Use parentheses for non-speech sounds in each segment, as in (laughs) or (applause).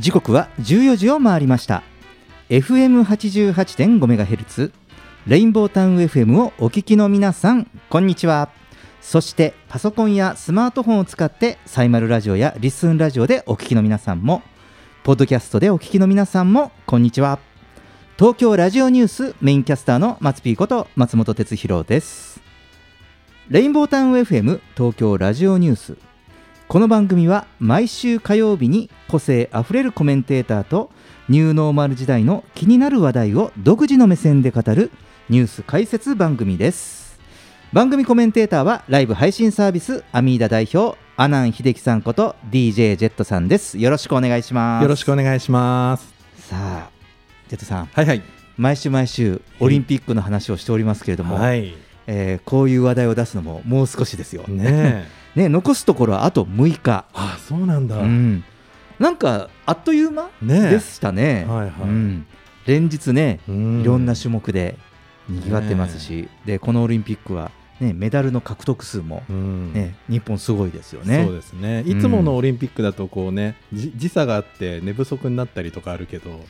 時刻は14時を回りました。FM88.5MHz レインボータウン FM をお聞きの皆さんこんにちは。そしてパソコンやスマートフォンを使ってサイマルラジオやリスンラジオでお聞きの皆さんもポッドキャストでお聞きの皆さんもこんにちは。東京ラジオニュースメインキャスターの松ピーこと松本哲弘です。レインボータウン FM 東京ラジオニュース。この番組は毎週火曜日に個性あふれるコメンテーターとニューノーマル時代の気になる話題を独自の目線で語るニュース解説番組です番組コメンテーターはライブ配信サービスアミーダ代表阿南秀樹さんこと DJ ジェットさんですよろしくお願いしますよろしくお願いします。さあジェットさんはいはい。毎週毎週オリンピックの話をしておりますけれども、はい。えーこういう話題を出すのももう少しですよ、ねえ。(laughs) ね、残すところはあと6日。あ、そうなんだ。うん、なんかあっという間でしたね、はいはい。うん、連日ね、うん。いろんな種目でにぎわってますし、でこのオリンピックは、ね、メダルの獲得数も、うん。ね、日本すごいですよね。そうですね。いつものオリンピックだとこうね、じ時差があって寝不足になったりとかあるけど、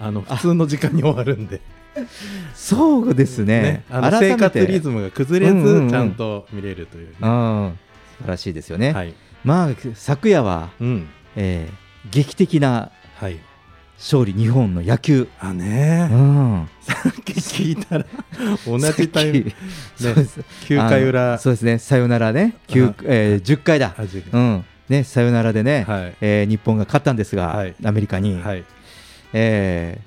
あの普通の時間に終わるんで、(laughs) そうですね。あの生活リズムが崩れうんうんうん。ずちゃんと見れるというね。うん。素晴らしいですよね。はい。まあ昨夜は、うん。えー劇的なはい。勝利日本の野球、あうねん、さっき聞いたら同じタイム。さっきそうです。9回裏。そうですね。さよならね、9はいえー10回だ、うん。ね、さよならでね、はい。えー日本が勝ったんですが、はい。アメリカに、はい。え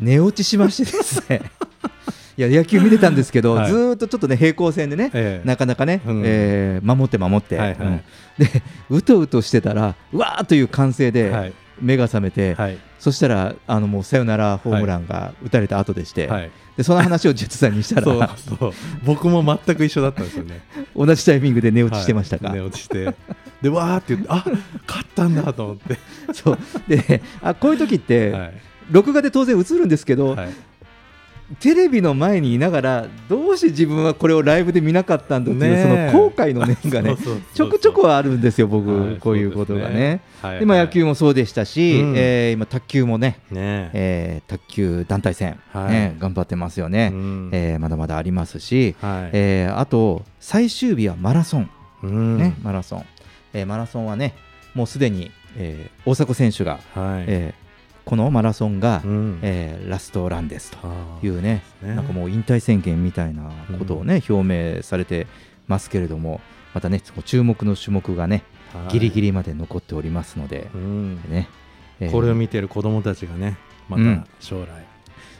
ー寝落ちしましてですね (laughs) いや野球見てたんですけど、はい。ずーっとちょっとね平行線でね、ええ。なかなかね、うん。えー守って守って、はいはい。うん。でうとうとしてたらうわーという歓声ではい。目が覚めて、はい。そしたらあのもうサヨナラホームランが打たれた後でして、はい。でその話をジェットさんにしたら (laughs) そう僕も全く一緒だったんですよね。同じタイミングで寝落ちしてましたか、はい寝落ちして。でわーって言ってあ勝ったんだと思って、そう。であこういう時って、はい。録画で当然映るんですけど、はい、テレビの前にいながらどうして自分はこれをライブで見なかったんだっていう、その後悔の念がねちょくちょくはあるんですよ僕、はいこういうことがね。そうですね。でまあ、野球もそうでしたし、うん。えー今卓球もね、ねえー卓球団体戦、はい。ね頑張ってますよね、うん。えーまだまだありますし、はい。えーあと最終日はマラソン、うん。ねマラソン、えーマラソンはねもうすでに、えー大迫選手が、はい。えーこのマラソンが、うん。えーラストランですというねね。なんかもう引退宣言みたいなことをね、表明されてますけれどもまたね注目の種目がね、はい。ギリギリまで残っておりますので、うん。ねえー。これを見てる子供たちがねまうん。た将来、ア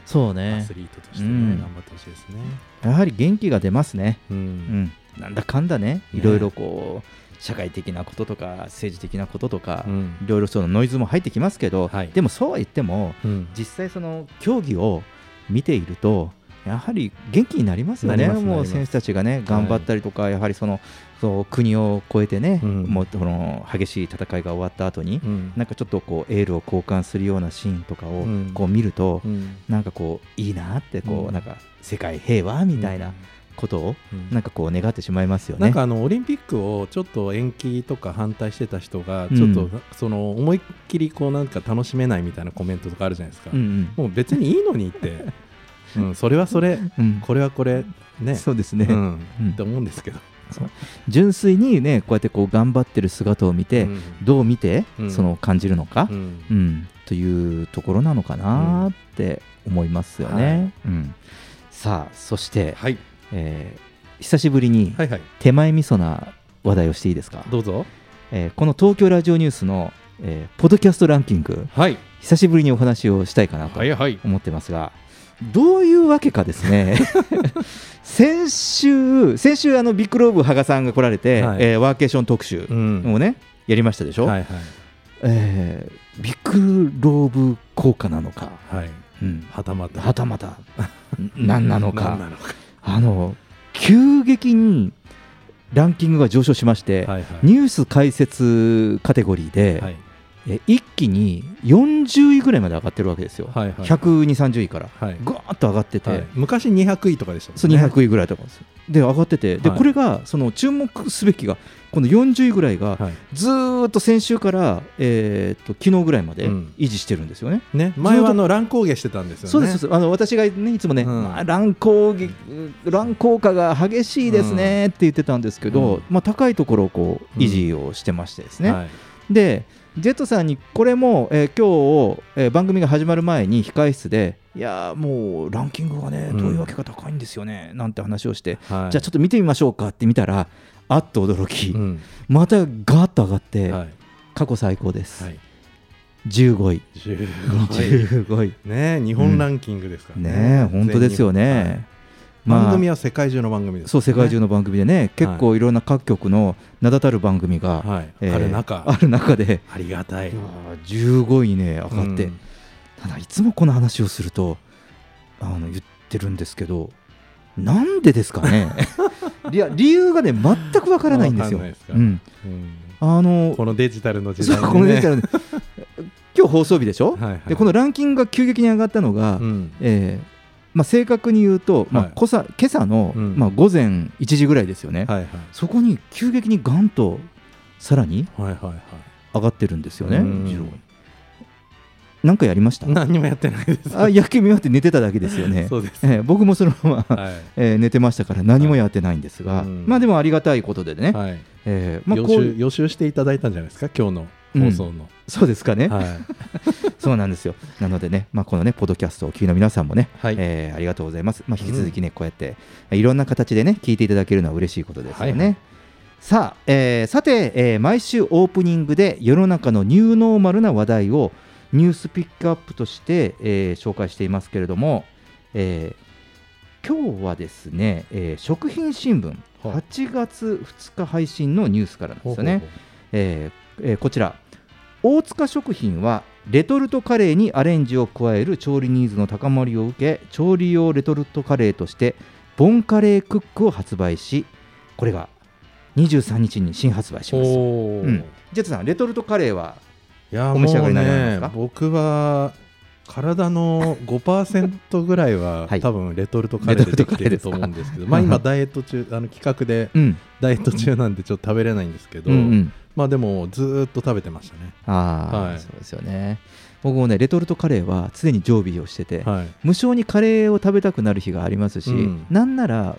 そうね。スリートとしてね、うん。頑張ってほしいですね。やはり元気が出ますね、ううん。ん、なんだかんだね。いろいろこう社会的なこととか政治的なこととか、うん。いろいろそのノイズも入ってきますけど、はい。でもそうは言ってもうん。実際その競技を見ているとやはり元気になりますよね、もう選手たちがね頑張ったりとか、やはりそのそう国を越えてね、うん。もうこの激しい戦いが終わった後に、うん。なんかちょっとこうエールを交換するようなシーンとかをうん。こう見ると、うん。なんかこういいなってこう、うん。なんか世界平和みたいなことをうん。なんかこう願ってしまいますよね。なんかあのオリンピックをちょっと延期とか反対してた人がうん。ちょっとその思いっきりこうなんか楽しめないみたいなコメントとかあるじゃないですか、うんうん。もう別にいいのにって、(laughs) うん、それはそれ。うん。これはこれ。ね。そうですね、うん。うん。って思うんですけど、純粋にねこうやってこう頑張ってる姿を見て、うん。どう見て、うん。その感じるのか、うん。うん、というところなのかなって思いますよね。うん、さあそして、はいえー久しぶりにはいはい。手前味噌な話題をしていいですか、どうぞ。えーこの東京ラジオニュースのえーポッドキャストランキングはい。久しぶりにお話をしたいかなとはいはい。思ってますが、どういうわけかですね (laughs) 先週先週あのビッグローブ羽賀さんが来られて、はい。えーワーケーション特集うん。をね、やりましたでしょ、はいはい。えービッグローブ効果なのか、はい。うん、はたまた。はたまた。(laughs) 何なのか？あの急激にランキングが上昇しまして、はいはい。ニュース解説カテゴリーで、はいえ一気に40位ぐらいまで上がってるわけですよ、はいはい120、30位から、はい。ぐわーっと上がってて、はい。昔200位とかでしたもんね。そう200位ぐらいとかですで上がってて、ではい。これがその注目すべきが、この40位ぐらいが、はい。ずーっと先週から、えーっと昨日ぐらいまでうん。維持してるんですよね。ね。前はあの乱高下してたんですよね。そうですそうです。あの私が、ね、いつもね、うん。まあ、乱高下乱高下が激しいですねって言ってたんですけど、うん。まあ、高いところをこううん。維持をしてましてですね、はい。でジェットさんにこれも、えー今日、えー番組が始まる前に控室でいやーもうランキングがねうん。どういうわけが高いんですよね、なんて話をして、はい。じゃあちょっと見てみましょうかって見たらあっと驚き、うん。またガーッと上がって、はい。過去最高です、はい。15位。15 15位。位。ね日本ランキングですからね。え本当ですよね、まあ番組は世界中の番組ですそう世界中の番組でね、結構いろんな各局の名だたる番組が、はい。えーある中。ある中で、ありがたい。いやー15位ね上がって、うん。ただいつもこの話をするとあの言ってるんですけどなんでですかね？(laughs) いや理由がね全くわからないんですよ。うん、うん。あのこのデジタルの時代にね。このデジタルね (laughs) 今日放送日でしょ、はいはい。でこのランキングが急激に上がったのが、うん。えーまあ、正確に言うと、まあはい今朝今朝の、うん。まあ、午前1時ぐらいですよね、はいはい。そこに急激にガンとさらにはいはいはい。上がってるんですよね、うん。二郎なんかやりました？何にもやってないです。あ野球見終わって寝てただけですよね。そうです。えー僕もそのまま、はい。えー寝てましたから何もやってないんですが、うん。まあでもありがたいことでね、はい。えーまあ、予こう習予習していただいたんじゃないですか？今日の放送の。そうですかね、はい。(laughs) そうなんですよ。なのでね、まあ、このねポッドキャストをお聞きの皆さんもね、はい。えーありがとうございます、まあ、引き続きね、こうやっていろんな形でね聞いていただけるのは嬉しいことですよね、はいはい。さあ、えーさて、えー毎週オープニングで世の中のニューノーマルな話題をニュースピックアップとして、えー紹介していますけれども、えー今日はですね、えー食品新聞はい。8月2日配信のニュースからなんですよね。ほうほうほえーえーこちら。大塚食品はレトルトカレーにアレンジを加える調理ニーズの高まりを受け調理用レトルトカレーとしてボンカレークックを発売しこれが23日に新発売しうます。うん、ジェットさんレトルトカレーはいやお召し上がりになられますか？僕は体の5%ぐらいは、はい多分レトルトカレーでできてると思うんですけど、まあ今ダイエット中あの企画でうんダイエット中なんでちょっと食べれないんですけど、うんうんまあでもずーっと食べてましたね。あー、はいそうですよね僕もねレトルトカレーは常に常備をしてて、はい。無性にカレーを食べたくなる日がありますし、うんなんなら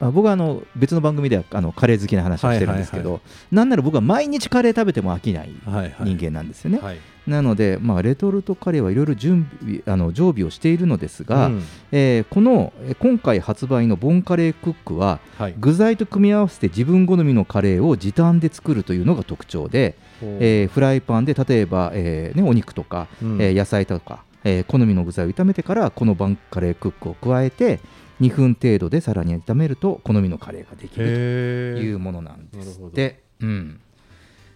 あ僕はあの別の番組ではあのカレー好きな話をしてるんですけど、はいなんなら僕は毎日カレー食べても飽きないはいはい。人間なんですよね。はい。なので、まあ、レトルトカレーはいろいろ準備あの常備をしているのですが、うん。えーこのえー今回発売のボンカレークックははい。具材と組み合わせて自分好みのカレーを時短で作るというのが特徴で、えーフライパンで例えば、えーね、お肉とか、うん。えー野菜とか、えー好みの具材を炒めてからこのバンカレークックを加えて2分程度でさらに炒めると好みのカレーができるというものなんですって。うん。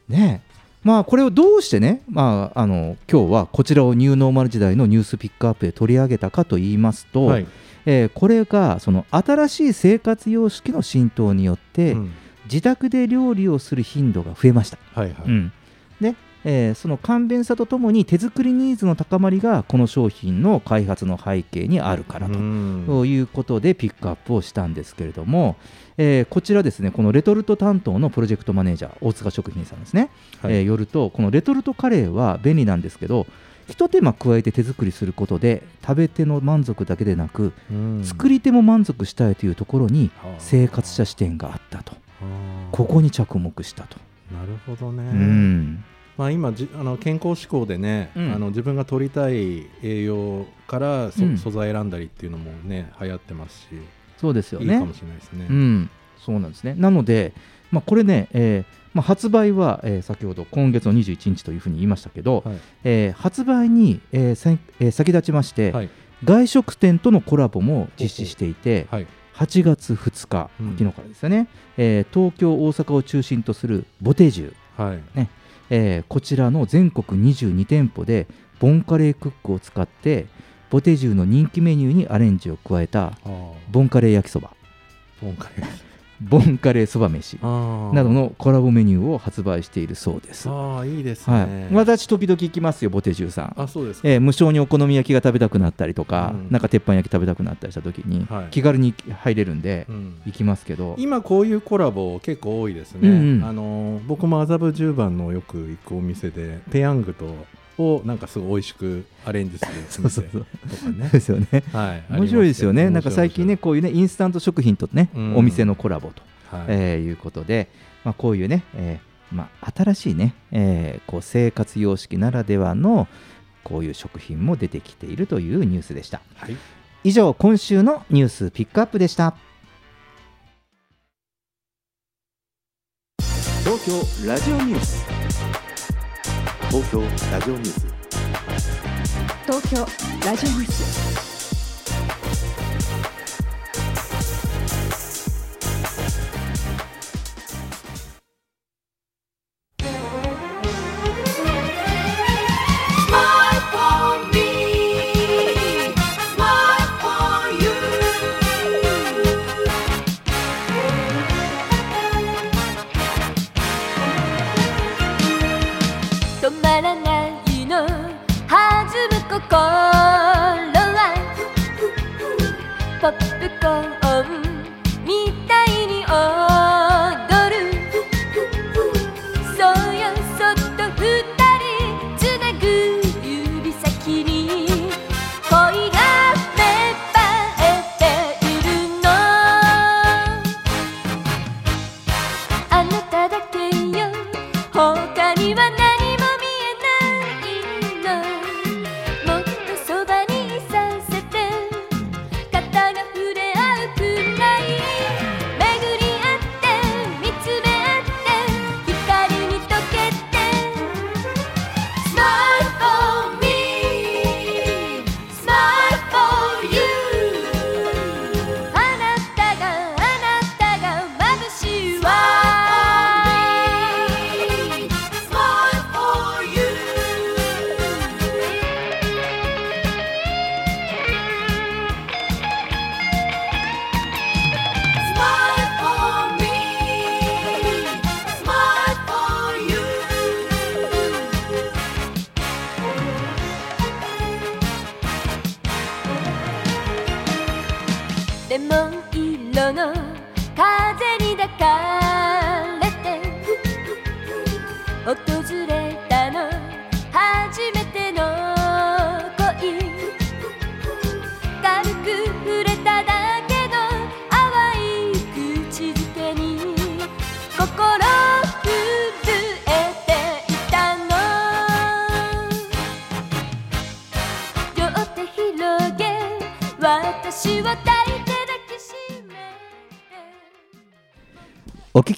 ねえまあこれをどうしてね、まあ、あの今日はこちらをニューノーマル時代のニュースピックアップで取り上げたかと言いますと、はい。えーこれがその新しい生活様式の浸透によって、うん自宅で料理をする頻度が増えました。はいはい。うんでえーその簡便さとともに手作りニーズの高まりがこの商品の開発の背景にあるからと。いうことでピックアップをしたんですけれども、えーこちらですねこのレトルト担当のプロジェクトマネージャー大塚食品さんですね、はい。えーよるとこのレトルトカレーは便利なんですけどひと手間加えて手作りすることで食べ手の満足だけでなく、うん。作り手も満足したいというところにはあ。生活者視点があったと。ここに着目したと。なるほどね。うんまあ、今じあの健康志向でね、うん。あの自分が取りたい栄養からそ、うん。素材選んだりっていうのもね流行ってますし、そうですよね。いいかもしれないですね。うん、そうなんですね。なので、まあ、これね、えーまあ、発売は、えー先ほど今月の21日というふうに言いましたけど、はい。えー発売に、えーえー先立ちまして、はい。外食店とのコラボも実施していて、はい。8月2日、うん。昨日からですよね、えー東京、大阪を中心とするボテジュ、はいえーこちらの全国22店舗でボンカレークックを使ってボテジュの人気メニューにアレンジを加えたボンカレー焼きそば。ボンカレーボンカレーそば飯などのコラボメニューを発売しているそうです、ああいいですはい。ね、私時々行きますよボテジュさん。あそうですか。えー無償にお好み焼きが食べたくなったりとか、うん。なんか鉄板焼き食べたくなったりした時に、はい。気軽に入れるんでうん。行きますけど、今こういうコラボ結構多いですね、うんうん。あのー僕も麻布十番のよく行くお店でペヤングとをなんかすごい美味しくアレンジするお店とかね。(laughs) ですよね。はい面白いですよね、なんか最近ね、こういうねインスタント食品とね、うん。お店のコラボと、はい。えーいうことで、まあ、こういうね、えーまあ、新しいね、えーこう生活様式ならではのこういう食品も出てきているというニュースでした。はい。以上、今週のニュースピックアップでした。東京ラジオニュース東京ラジオニュース。東京ラジオニュース。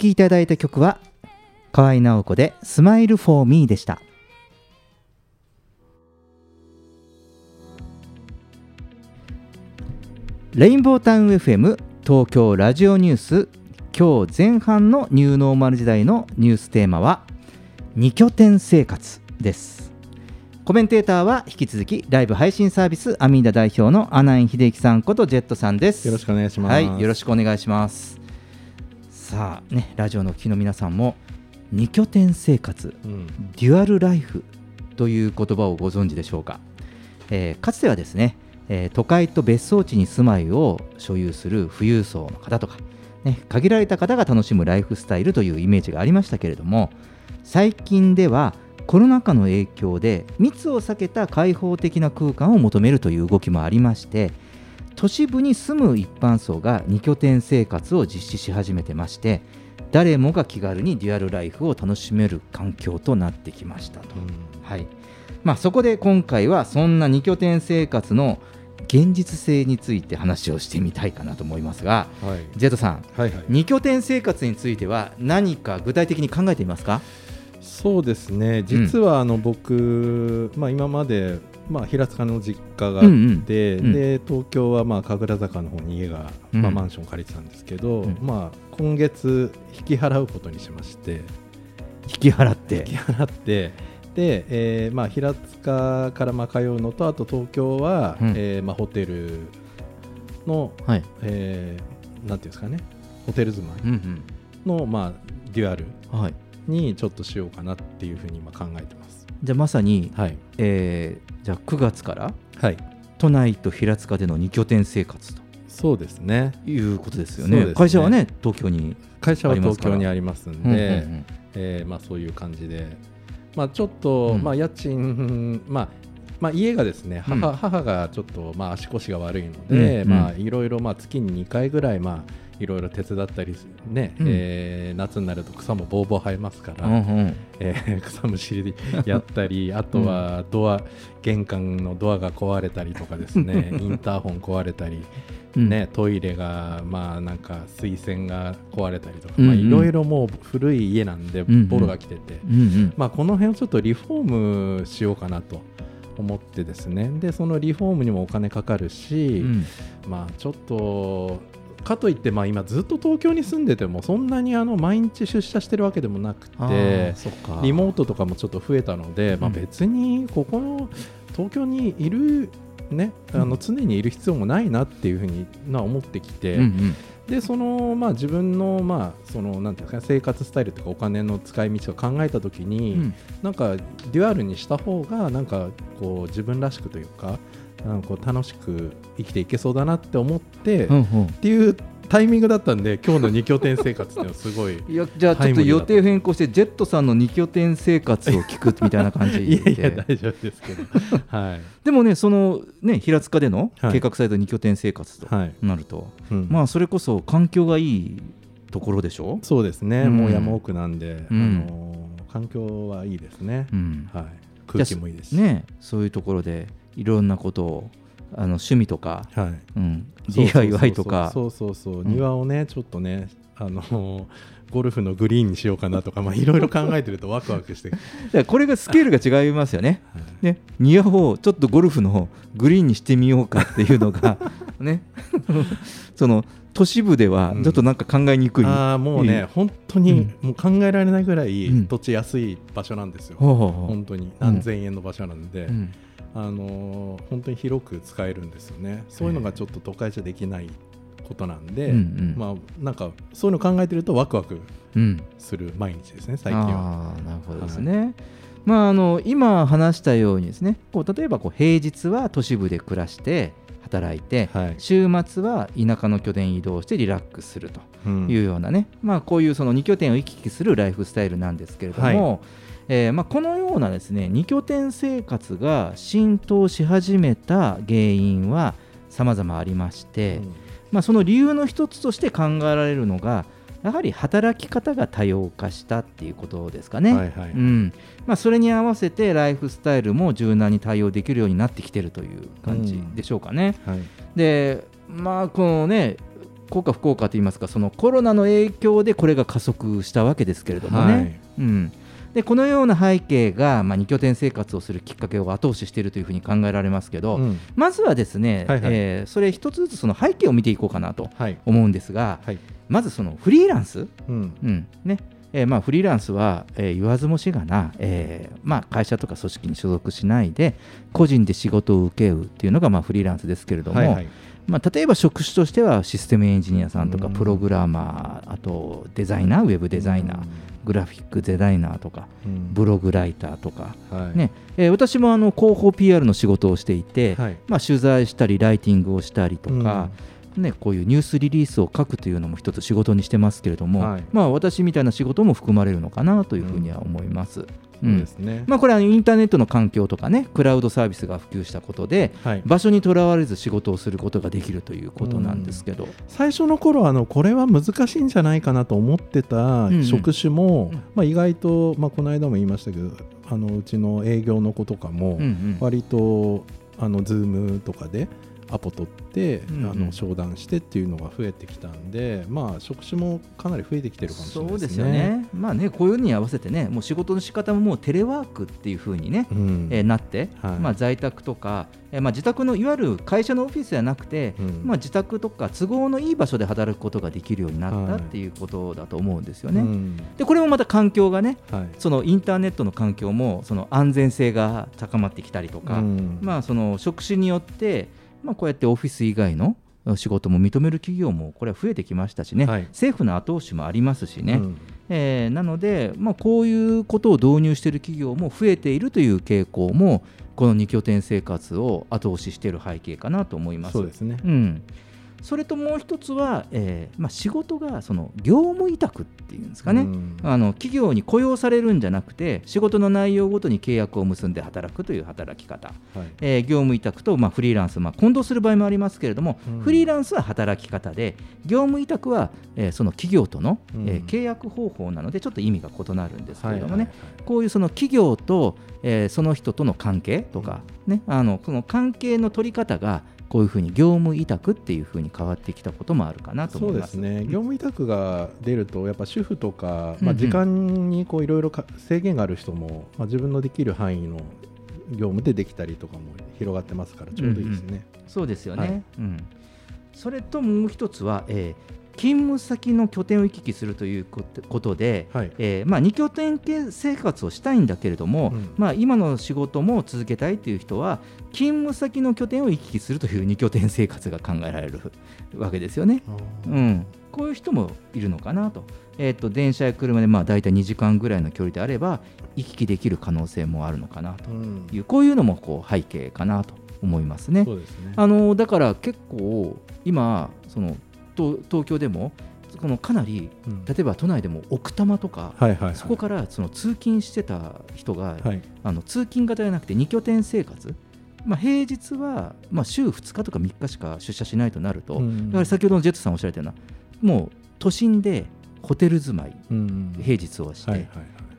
きいただいた曲は河合直子で「スマイルフォーミーでした。レインボータウン FM 東京ラジオニュース今日前半のニューノーマル時代のニューステーマは2拠点生活です。コメンテーターは引き続きライブ配信サービスアミーダ代表の阿南秀樹さんことジェットさんです。よろしくお願いします。はい、よろしくお願いします。さあね、ラジオのお聞きの皆さんも二拠点生活、うんデュアルライフという言葉をご存知でしょうか。えーかつてはですね、えー都会と別荘地に住まいを所有する富裕層の方とか、ね、限られた方が楽しむライフスタイルというイメージがありましたけれども、最近ではコロナ禍の影響で密を避けた開放的な空間を求めるという動きもありまして都市部に住む一般層が2拠点生活を実施し始めてまして誰もが気軽にデュアルライフを楽しめる環境となってきましたと、はい。まあ、そこで今回はそんな2拠点生活の、現実性について話をしてみたいかなと思いますがはい。ジェットさんはいはい。二拠点生活については何か具体的に考えていますか？そうですね。実はあの僕、まあ、今まで、まあ、平塚の実家があって、うんうん。うん。で東京はまあ神楽坂の方に家が、まあ、うんマンション借りてたんですけど、うん。まあ、今月引き払うことにしまして引き払って。引き払ってで、えーまあ、平塚からまあ通うのとあと東京は、うん。えーまあ、ホテルの、はい。えーなんていうんですかねホテル住まいうんの、まあ、デュアルにちょっとしようかなっていうふうに今考えてます。じゃあまさに、はい、えーじゃあ9月からはい、都内と平塚での二拠点生活と。そうですね。いうことですよね。ね。会社はね東京に会社は東京にありますんで、うんうんうん。えーまあ、そういう感じで、まあ、ちょっと、うん。まあ、家賃、まあまあ、家がですね母,、うん。母がちょっと、まあ、足腰が悪いので、うん。まあ、いろいろ、まあ、月に2回ぐらい、まあ、いろいろ手伝ったりすね、うん。えー夏になると草もぼうぼう生えますから、うんうん。えー (laughs) 草むしりやったりあとはドア、玄関のドアが壊れたりとかですねインターホン壊れたり、うん。ね、トイレがまあなんか水栓が壊れたりとか、いろいろもう古い家なんでボロが来てて、うんうん。まあ、この辺をちょっとリフォームしようかなと思ってですね。でそのリフォームにもお金かかるし、うん。まあちょっとかといってまあ今ずっと東京に住んでてもそんなにあの毎日出社してるわけでもなくあてーそっか。リモートとかもちょっと増えたので、まあ、うん。別にここの東京にいる、ね、あの常にいる必要もないなっていうふうにな思ってきて、うんうん。でその、まあ、自分の,、まあそのなんていうか生活スタイルとかお金の使い道を考えたときに、うん。なんかデュアルにした方がなんかこう自分らしくというかなんかこう楽しく生きていけそうだなって思って、っうんうん。ていうタイミングだったんで今日の2拠点生活っていうのはすごい (laughs) いやじゃあちょっと予定変更してジェットさんの二拠点生活を聞くみたいな感じ (laughs) いやいやで大丈夫ですけど。(laughs) はい、でもねそのね平塚でのはい。計画された二拠点生活とはい。なると、うん。まあそれこそ環境がいいところでしょ、そうですね、うん。もう山奥なんで、うん。あのー環境はいいですね、うん。はい、空気もいいですし、ねそういうところでいろんなことをあの趣味とか、はい、うん、DIY とか。そうそうそう、う。ん。庭をねちょっとねあのーゴルフのグリーンにしようかなとかまあいろいろ考えてるとワクワクして、(laughs) これがスケールが違いますよね。はい。ね庭をちょっとゴルフのグリーンにしてみようかっていうのが (laughs) ね。(laughs) その都市部ではうん。ちょっとなんか考えにくい。ああもういいね本当にもう考えられないぐらいうん。土地安い場所なんですよ、ほうほうほう。本当に。何千円の場所なんで、うんあのー本当に広く使えるんですよね。そういうのがちょっと都会じゃできないことなんで、うんうん。まあなんかそういうの考えてるとワクワクうんする毎日ですね最近は。ああなるほどですね。まあ、あの今話したようにですねこう例えばこう平日は都市部で暮らして働いて、はい。週末は田舎の拠点移動してリラックスするとうんいうようなね、まあ、こういうその2拠点を行き来するライフスタイルなんですけれども、はえーまあ、このようなですね2拠点生活が浸透し始めた原因は様々ありまして、まあ、その理由の一つとして考えられるのがやはり働き方が多様化したっていうことですかね。はいはいうん。まあ、それに合わせてライフスタイルも柔軟に対応できるようになってきてるという感じでしょうかね。はい。でまあこのね効果不効果といいますかそのコロナの影響でこれが加速したわけですけれどもね、はい。うん、でこのような背景が、まあ、2拠点生活をするきっかけを後押ししているというふうに考えられますけど、うん。まずはですね、はいはい。えーそれ一つずつその背景を見ていこうかなとはい思うんですが、はい。まずそのフリーランス、うん。うん。ね。えーまあ、フリーランスは、えー言わずもしがな、えーまあ、会社とか組織に所属しないで個人で仕事を請け負うっていうのが、まあ、フリーランスですけれども、はいはい。まあ、例えば職種としてはシステムエンジニアさんとかうん。プログラマーあとデザイナーウェブデザイナーグラフィックデザイナーとかうん。ブログライターとか、はい。ね。えー私もあの広報 PR の仕事をしていて、はい。まあ、取材したりライティングをしたりとか、ね、こういうニュースリリースを書くというのも一つ仕事にしてますけれども、はい。まあ、私みたいな仕事も含まれるのかなというふうには思います。そうですね。まあ、これはインターネットの環境とかねクラウドサービスが普及したことではい。場所にとらわれず仕事をすることができるということなんですけど、最初の頃あのこれは難しいんじゃないかなと思ってたんうん。職種も、うん。まあ、意外と、まあ、この間も言いましたけどあのうちの営業の子とかも、うんうん。割とあの Zoom とかでアポ取って、あの商談してっていうのが増えてきたんでまあ職種もかなり増えてきてるかもしれないでね。そうですすよね。まあねこういうのに合わせてねもう仕事の仕方ももうテレワークっていう風にね、うん。えーなって、はい。まあ、在宅とか、えーまあ、自宅のいわゆる会社のオフィスじゃなくて、うん。まあ、自宅とか都合のいい場所で働くことができるようになったはい。っていうことだと思うんですよね。うん。でこれもまた環境がねはい。そのインターネットの環境もその安全性が高まってきたりとか、うん。まあ、その職種によって、まあ、こうやってオフィス以外の仕事も認める企業もこれは増えてきましたしね、はい。政府の後押しもありますしね、うん。えーなので、まあ、こういうことを導入している企業も増えているという傾向もこの2拠点生活を後押ししている背景かなと思います。そうですね。うん、それともう一つは、えーまあ、仕事がその業務委託っていうんですかね、うん。あの企業に雇用されるんじゃなくて仕事の内容ごとに契約を結んで働くという働き方、はい。えー業務委託と、まあ、フリーランス、まあ、混同する場合もありますけれども、うん。フリーランスは働き方で業務委託は、えーその企業との、うん。えー契約方法なのでちょっと意味が異なるんですけれどもね、はいはいはいこういうその企業と、えーその人との関係とか、ね、あのこの関係の取り方がこういうふうに業務委託っていうふうに変わってきたこともあるかなとそ思います。す。うでね、業務委託が出ると、やっぱ主婦とか、うんうん。まあ、時間にこういろいろか制限がある人も、まあ、自分のできる範囲の業務でできたりとかも広がってますから、ちょうどいいですね。そうですよね、はい。うん、それともう一つは、えー勤務先の拠点を行き来するということで、はい。えーまあ、2拠点生活をしたいんだけれども、うん。まあ、今の仕事も続けたいという人は勤務先の拠点を行き来するという2拠点生活が考えられるわけですよね。うん、こういう人もいるのかなと,、えー、と電車や車でまあ大体2時間ぐらいの距離であれば行き来できる可能性もあるのかなと。うん。いうこういうのもこう背景かなと思いますね。そうですね。あのだから結構今その東東京でもこのかなりうん。例えば都内でも奥多摩とか、はいはいはい、そこからその通勤してた人が、はい、あの通勤型じゃなくて2拠点生活、まあ、平日は、まあ、週2日とか3日しか出社しないとなると、うんやはり先ほどのジェットさんおっしゃられたようなもう都心でホテル住まいうん平日をして、はいはい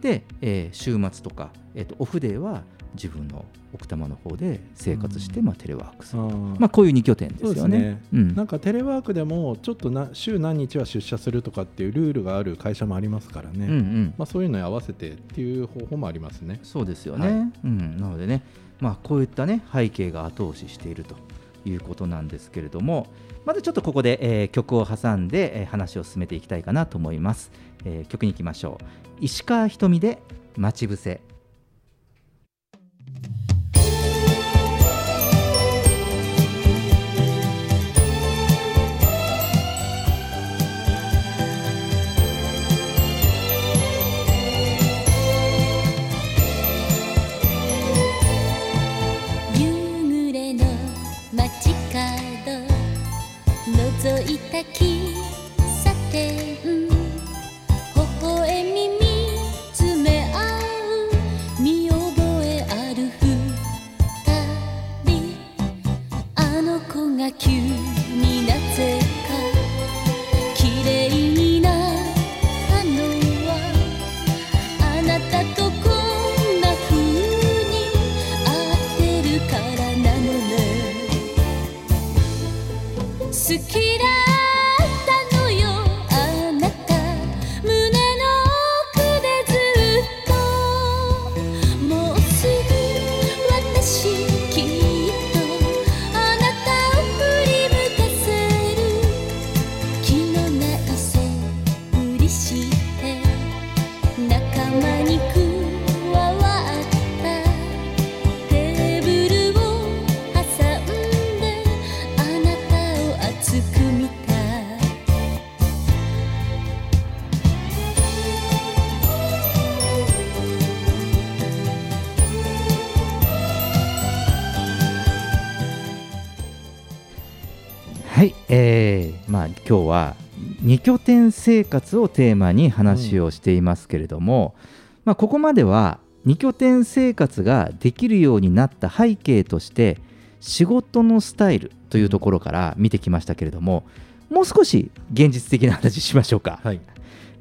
で、えー週末とか、えー、とオフデーは自分の奥多摩の方で生活して、うん。まあ、テレワークする、はい、あー。まあ、こういう2拠点ですよね。ね。うん。なんかテレワークでもちょっとな週何日は出社するとかっていうルールがある会社もありますからね、うんうん。まあ、そういうのに合わせてっていう方法もありますね。そうですよね、はい。うん、なのでね、まあ、こういった、ね、背景が後押ししているということなんですけれどもまずちょっとここで、えー曲を挟んで、えー話を進めていきたいかなと思います、えー曲に行きましょう。石川ひとみで「待ち伏せ」2拠点生活をテーマに話をしていますけれども、まあ、ここまでは2拠点生活ができるようになった背景として仕事のスタイルというところから見てきましたけれどももう少し現実的な話しましょうか、はい、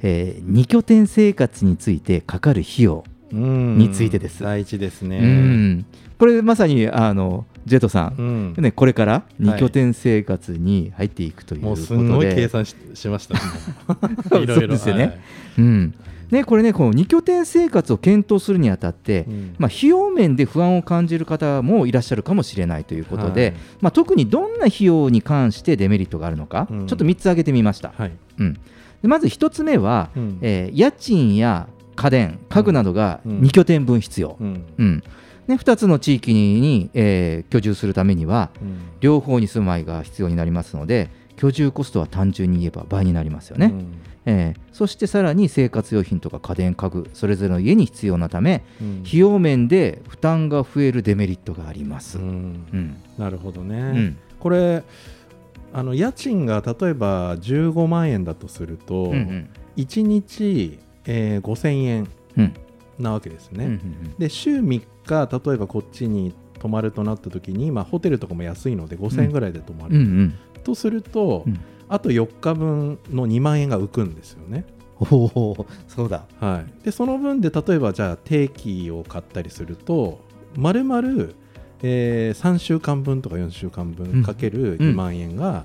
え2拠点生活についてかかる費用にについてです。第一ですね。うん。これまさにあのジェットさん、うん。ね、これから2拠点生活に入っていくというもことで、うすんごい計算ししました。(laughs) いろいろ。ですよね。はい。うん。ね、これね、この2拠点生活を検討するにあたって、うん。まあ、費用面で不安を感じる方もいらっしゃるかもしれないということで、はい。まあ、特にどんな費用に関してデメリットがあるのか、うん。ちょっと3つ挙げてみました。はい。うん、でまず1つ目は、うん。えー家賃や家電、家具などがうん。2拠点分必要、うん。うんね、2つの地域に、えー居住するためには、うん。両方に住まいが必要になりますので、居住コストは単純に言えば倍になりますよね。えーそしてさらに生活用品とか家電家具それぞれの家に必要なためうん。費用面で負担が増えるデメリットがあります。ううん。んなるほどね、うん。これあの家賃が例えば15万円だとすると、うんうん。1日、えー5000円うん。なわけですね、うんうんで週3日例えばこっちに泊まるとなった時に、まあ、ホテルとかも安いので5000円ぐらいで泊まる、うん。うんとすると、うん。あと4日分の2万円が浮くんですよね、おおそうだ。はい、でその分で例えばじゃあ定期を買ったりすると丸々、えー3週間分とか4週間分かけるうん。2万円が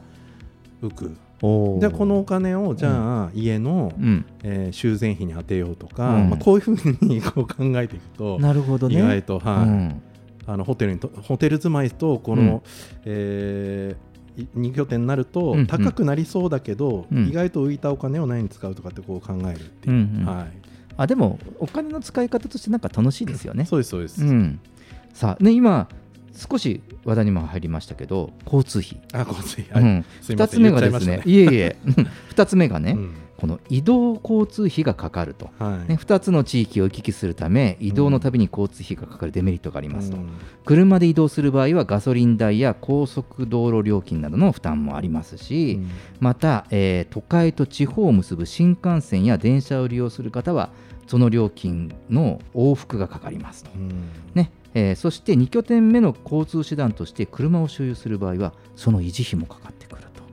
浮く、おー。でこのお金をじゃあ家の、うん、えー修繕費に当てようとか、うん。まあ、こういうふうにこう考えていくとなるほどね。意外と、はい。うん。あのホテルにとホテル住まいとこの、うん。え2拠点になるとうんうん。高くなりそうだけど、うん。意外と浮いたお金を何に使うとかってこう考えるっていう、うんうん。はい、あでもお金の使い方としてなんか楽しいですよね。そうですそうです、うん、さあね今少し話題にも入りましたけど交通費。あ交通費、はい。うん、2すいません。つ目がですね、いえいえ、(laughs) 2つ目がね、うん。この移動交通費がかかると、はい。ね、2つの地域を行き来するため、移動のたびに交通費がかかるデメリットがありますと、うん。車で移動する場合はガソリン代や高速道路料金などの負担もありますし、うん。また、えー都会と地方を結ぶ新幹線や電車を利用する方は、その料金の往復がかかりますと。うん。ねえーそして2拠点目の交通手段として車を所有する場合はその維持費もかかってくると。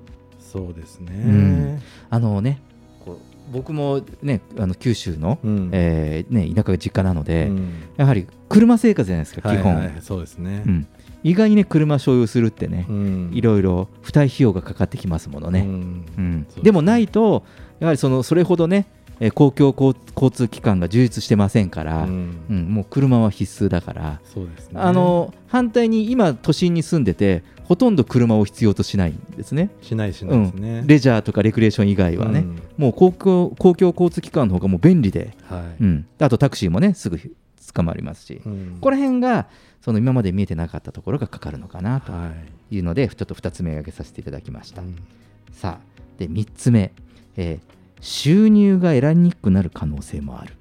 そうですね、うん。あのねこう僕もねあの九州の、うん。えーね、田舎が実家なので、うん。やはり車生活じゃないですか、基本、はいはいそうですね、うん、意外にね車所有するってね、うん。いろいろ付帯費用がかかってきますものね、うん。でもないとやはりそのそれほどねえー公共交交通機関が充実してませんから、ううんんもう車は必須だから、そうですね。あの反対に今都心に住んでてほとんど車を必要としないんですね。しないしないですね、うん、レジャーとかレクリエーション以外はね、うん。もう公共公共交通機関の方がもう便利で、はい。うん、あとタクシーもねすぐ捕まりますし、うん。ここら辺がその今まで見えてなかったところがかかるのかなと。はい。いうので、ちょっと2つ目挙げさせていただきました。うん。さあで3つ目、えー収入が得られにくくなる可能性もある、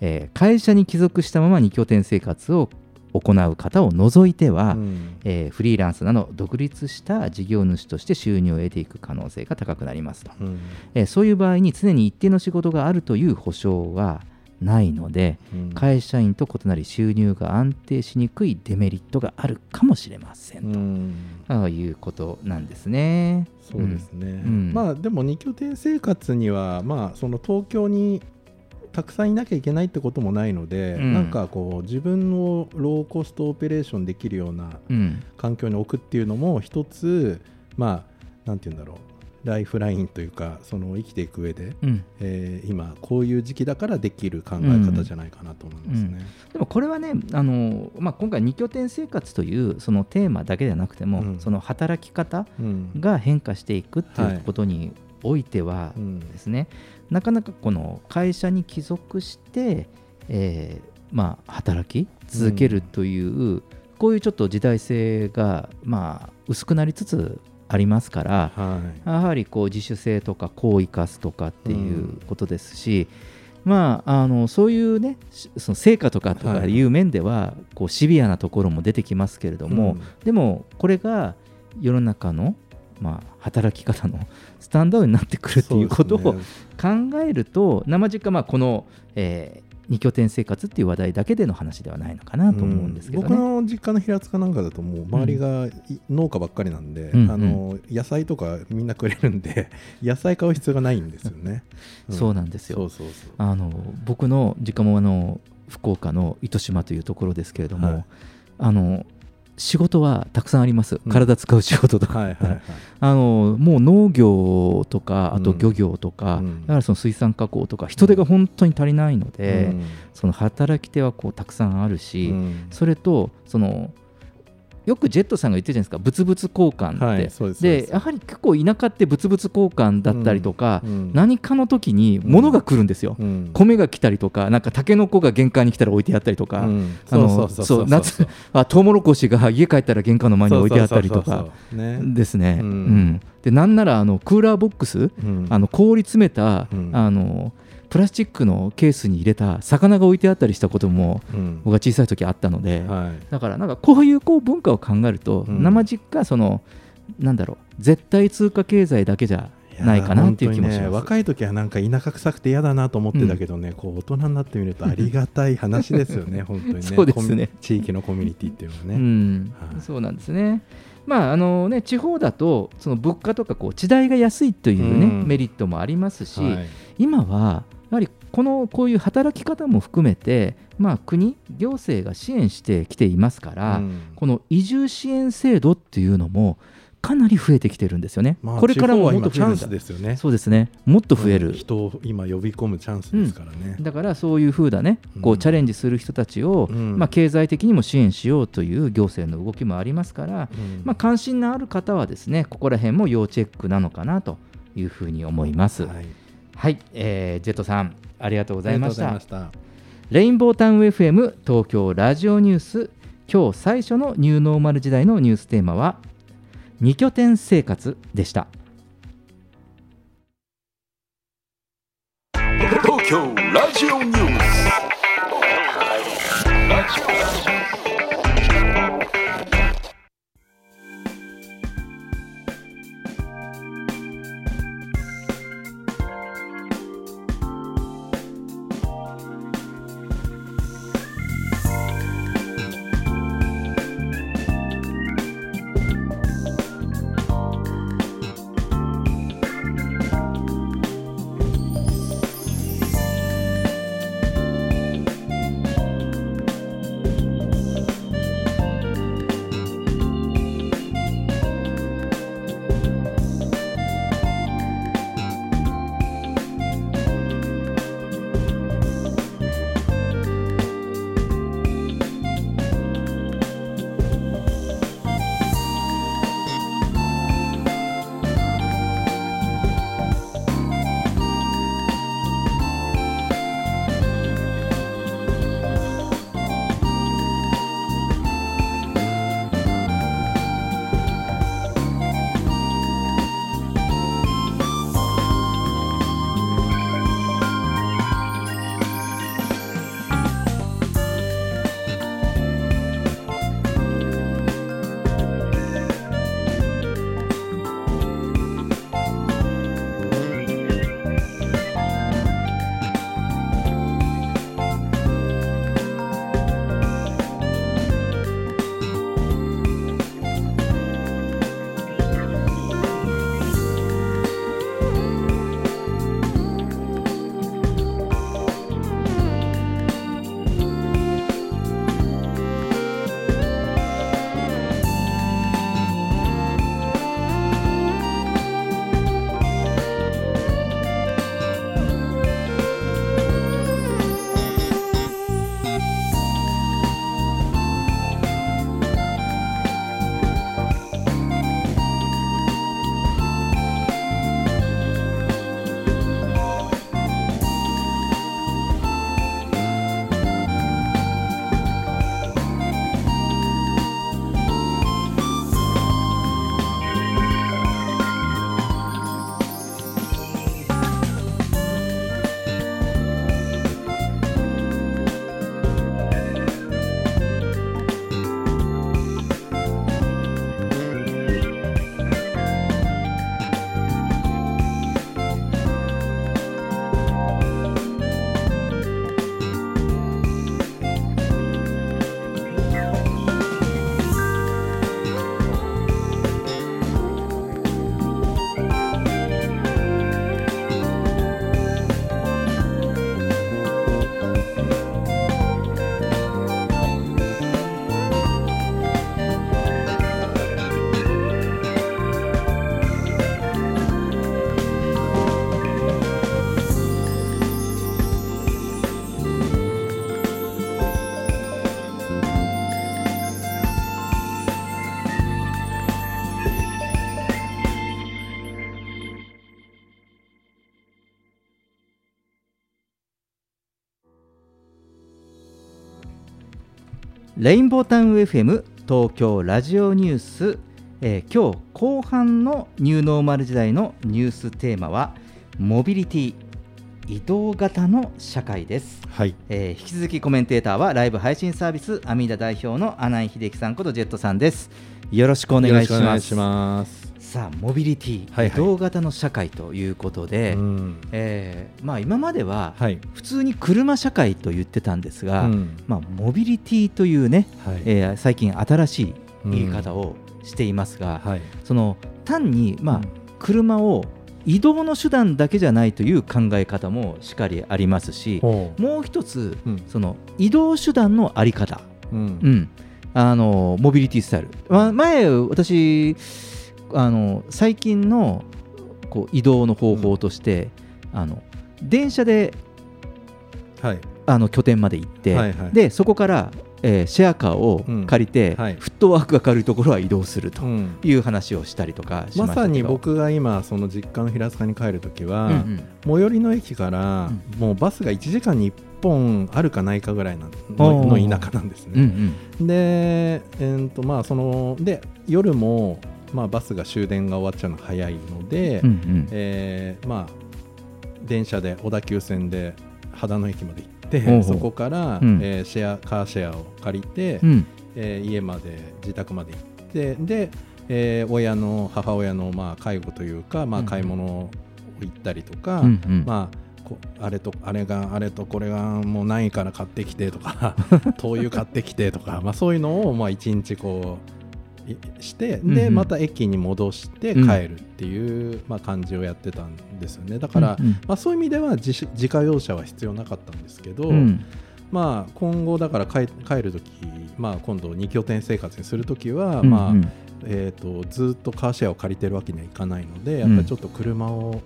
えー会社に帰属したまま2拠点生活を行う方を除いては、うん。えーフリーランスなど独立した事業主として収入を得ていく可能性が高くなりますと、うん。えーそういう場合に常に一定の仕事があるという保証はないので、うん。会社員と異なり収入が安定しにくいデメリットがあるかもしれませんと、うん。いうことなんですね。そうですね、うん。まあでも2拠点生活にはまあその東京にたくさんいなきゃいけないってこともないので、うん。なんかこう自分をローコストオペレーションできるようなうん。環境に置くっていうのも一つまあなんて言うんだろうライフラインというかその生きていく上で、うん。えー今こういう時期だからできる考え方じゃないかなと思いますね。でもこれはねあの、まあ、今回2拠点生活というそのテーマだけではなくても、うん。その働き方うん。が変化していくっていはいうことにおいてはうん。ですね、なかなかこの会社に帰属して、えーまあ、働き続けるという、こういうちょっと時代性が、まあ、薄くなりつつありますから、はい。やはりこう自主性とかこう生かすとかっていうことですし、まあ、あのそういうねしその成果とかとかい。う面では、こうシビアなところも出てきますけれども、うん。でもこれが世の中の、まあ、働き方の (laughs) スタンダードになってくるということを考えると生実家まあこの、え2拠点生活っていう話題だけでの話ではないのかなと思うんですけどね。僕の実家の平塚なんかだともう周りがい農家ばっかりなんで、うんあの野菜とかみんなくれるんで (laughs) 野菜買う必要がないんですよね。そうなんですよ。あの僕の実家もあの福岡の糸島というところですけれども、はいあの仕事はたくさんあります、うん。体使う仕事とか、あのもう農業とかあと漁業とか、うん。だからその水産加工とか人手が本当に足りないので、うん。その働き手はこうたくさんあるし、うん。それとそのよくジェットさんが言ってるじゃないですか。物々交換って、はいでやはり結構田舎って物々交換だったりとか、うん何かの時に物が来るんですよ、うん。米が来たりとかなんかタケノコが玄関に来たら置いてあったりとか、夏あトウモロコシが家帰ったら玄関の前に置いてあったりとかですね、でなんならあのクーラーボックス、うん。あの氷詰めた、うん。あのプラスチックのケースに入れた魚が置いてあったりしたこともうん。僕が小さい時あったので、はい。だからなんかこういうこう文化を考えると、うん。生実家そのなんだろう絶対通貨経済だけじゃないかなっていう気もします。ね、若い時はなんか田舎臭くて嫌だなと思ってたけどね、こう大人になってみるとありがたい話ですよね、(laughs) 本当にね。そうですね。地域のコミュニティっていうのはね。うん。はい。そうなんですね。まああのね、地方だとその物価とかこう地代が安いという、ねうん。メリットもありますし、はい。今はやはりこのこういう働き方も含めて、まあ、国、行政が支援してきていますから、うんこの移住支援制度っていうのもかなり増えてきてるんですよね。まあ、これからももっ地方は今チャンスと増えるんだですよね。そうですね、もっと増える。うん人を今呼び込むチャンスですからね。だからそういうふうなね、こううんチャレンジする人たちを、うんまあ、経済的にも支援しようという行政の動きもありますから、うんまあ、関心のある方はですね、ここら辺も要チェックなのかなというふうに思います。はい、はい、えージェットさん、ありがとうございました。ありがとうございました。レインボータウン FM 東京ラジオニュース、今日最初のニューノーマル時代のニューステーマは、二拠点生活でした。東京ラジオニュースレインボータウン FM 東京ラジオニュース、えー今日後半のニューノーマル時代のニューステーマはモビリティ移動型の社会です、はい。えー引き続きコメンテーターはライブ配信サービスアミダ代表の穴井秀樹さんことジェットさんです。よろしくお願いしますモビリティ、はいはい。移動型の社会ということで、うん。えーまあ、今までははい。普通に車社会と言ってたんですが、うん。まあ、モビリティというね、はい。えー最近新しい言い方をしていますが、はい。その単に、まあうん。車を移動の手段だけじゃないという考え方もしっかりありますしほもう一つ、うん。その移動手段のあり方、ううん。うん、あのモビリティスタイル、ま前私あの最近のこう移動の方法として、あの電車ではい。あの拠点まで行って、はいはい。でそこから、えーシェアカーを借りて、フットワークが軽いところは移動するとうん。いう話をしたりとかしまさに僕が今その実家の平塚に帰るときは、うんうん。最寄りの駅からうん。もうバスが1時間に1本あるかないかぐらいのの田舎なんですうんうね。ん。で,、えーとまあ、そので夜も、まあ、バスが終電が終わっちゃうのが早いので、うんうん。えーまあ、電車で小田急線で秦野駅まで行ってそこから、うん。えーシェアカーシェアを借りて、うん。えー家まで自宅まで行ってで、えー親の母親のまあ介護というか、まあ、うん。買い物を行ったりとか、うんうん。まあこあれとあれがあれとこれがもうないから買ってきてとか (laughs) 灯油買ってきてとか、まあ、そういうのをまあ一日こういしてで、うんうんまた駅に戻してうん。帰るっていう、まあ、感じをやってたんですよね。だから、うんうん。まあ、そういう意味では自主自家用車は必要なかったんですけど、うん。まあ、今後だから帰帰るとき、まあ、今度2拠点生活にするときは、うんまあうんえー、とずっとカーシェアを借りてるわけにはいかないのでやっぱりちょっと車を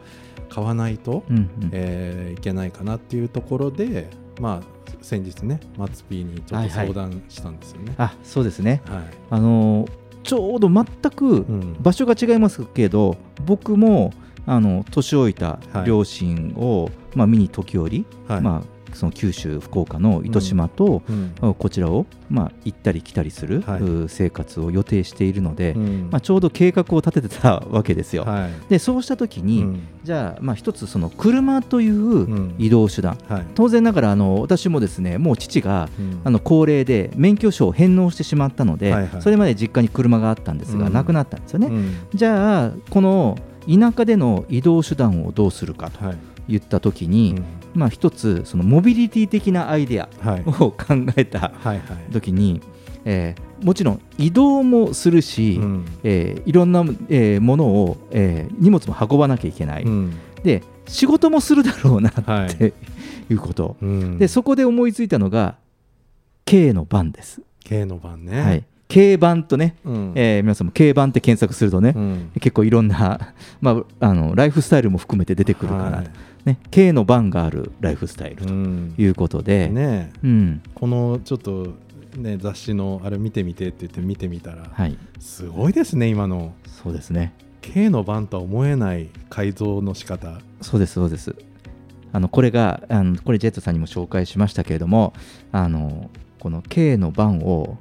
買わないと、うんうん。えーいけないかなっていうところで、まあ、先日ねマツピーにちょっと相談したんですよね。あそうですね。はい。あのーちょうど全くうん。場所が違いますけど、僕もあの年老いたはい。両親を、まあ、見に時折、はい。まあ、その九州福岡の糸島と、うんこちらを、まあ、行ったり来たりする、生活を予定しているので、うん。まあ、ちょうど計画を立ててたわけですよ。はい。でそうした時に、うん。じゃあ、まあ、一つその車といううん。移動手段、はい。当然ながらあの私もですねもう父がうん。あの高齢で免許証を返納してしまったので、それまで実家に車があったんですが、うん。なくなったんですよね。うん。じゃあこの田舎での移動手段をどうするかと。はい言った時に、まあ、一つそのモビリティ的なアイデアはい。を考えたはいはい。時に、えーもちろん移動もするし、うん。えーいろんな、えーものを、えー荷物も運ばなきゃいけない、うん。で仕事もするだろうなっはい。ていうこと、うん。でそこで思いついたのが K の番です、K の番ね。はい、K 版とね、うん。えー皆さんも K 版って検索するとね、うん。結構いろんな、まあ、あのライフスタイルも含めて出てくるから、はいね、K の番があるライフスタイルとうん。いうことで、ねえ。うん。このちょっとね雑誌のあれ見てみてって言って見てみたら、はい、すごいですね今の。そうですね。K の番とは思えない改造の仕方。そうですそうです。あのこれがあのこれジェットさんにも紹介しましたけれどもあのこの K の番を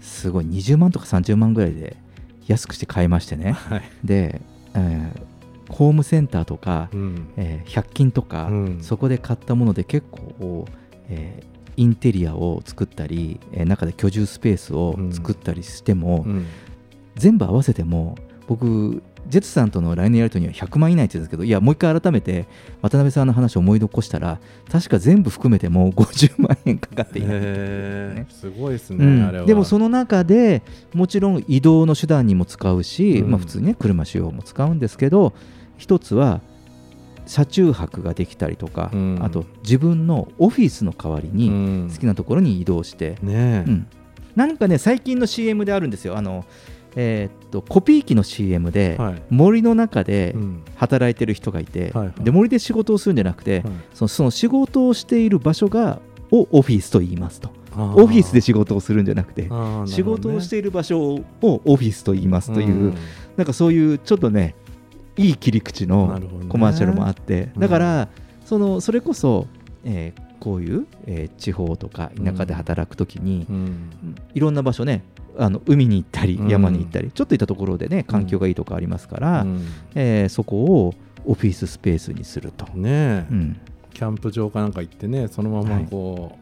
すごい20万とか30万ぐらいで安くして買いましてね。はい、で、えーホームセンターとか、うん。えー100均とか、うん。そこで買ったもので結構、えーインテリアを作ったり、えー中で居住スペースを作ったりしても、うん。全部合わせても僕ジェットさんとの来年やるとには100万以内って言うんですけどいやもう一回改めて渡辺さんの話を思い起こしたら確か全部含めてもう (laughs) 50万円かかっていない、へー。すごいですね、うん。でもその中でもちろん移動の手段にも使うし、うん。まあ、普通にね車仕様も使うんですけど一つは車中泊ができたりとか、うん。あと自分のオフィスの代わりうにん。好きなところに移動して、ねえ、うん。何かね最近の CM であるんですよ。あの、えーっとコピー機の CM で、はい。森の中でうん。働いてる人がいて、はいはい。で森で仕事をするんじゃなくて、はい。そのその仕事をしている場所がをオフィスと言いますと。オフィスで仕事をするんじゃなくてね。仕事をしている場所をオフィスと言いますという、うん。なんかそういうちょっとねいい切り口のコマーシャルもあって、うん。だからそのそれこそ、えーこういう、えー地方とか田舎で働くときに、うん。いろんな場所ねあの海に行ったりうん。山に行ったり、ちょっといったところでね環境がいいとこありますから、うん。えーそこをオフィススペースにすると。ねキャンプ場かなんか行ってねそのままこ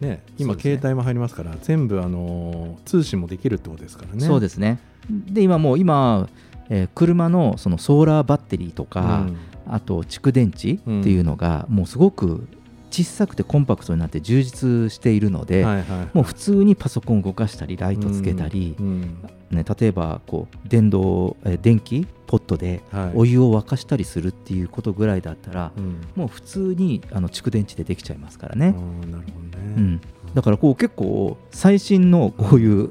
う、ね今そうですね。携帯も入りますから全部あのー通信もできるってことですからね。そうですね。で今もう今、えー車のそのソーラーバッテリーとか、うん。あと蓄電池っていうのがもうすごく小さくてコンパクトになって充実しているので、はいはいはい。もう普通にパソコン動かしたりライトつけたり、うん。ね、例えばこう電動、えー電気ポットではい。お湯を沸かしたりするっていうことぐらいだったら、うん。もう普通にあの蓄電池でできちゃいますからあね、ーなるほどね、うん、だからこう結構最新のこういう、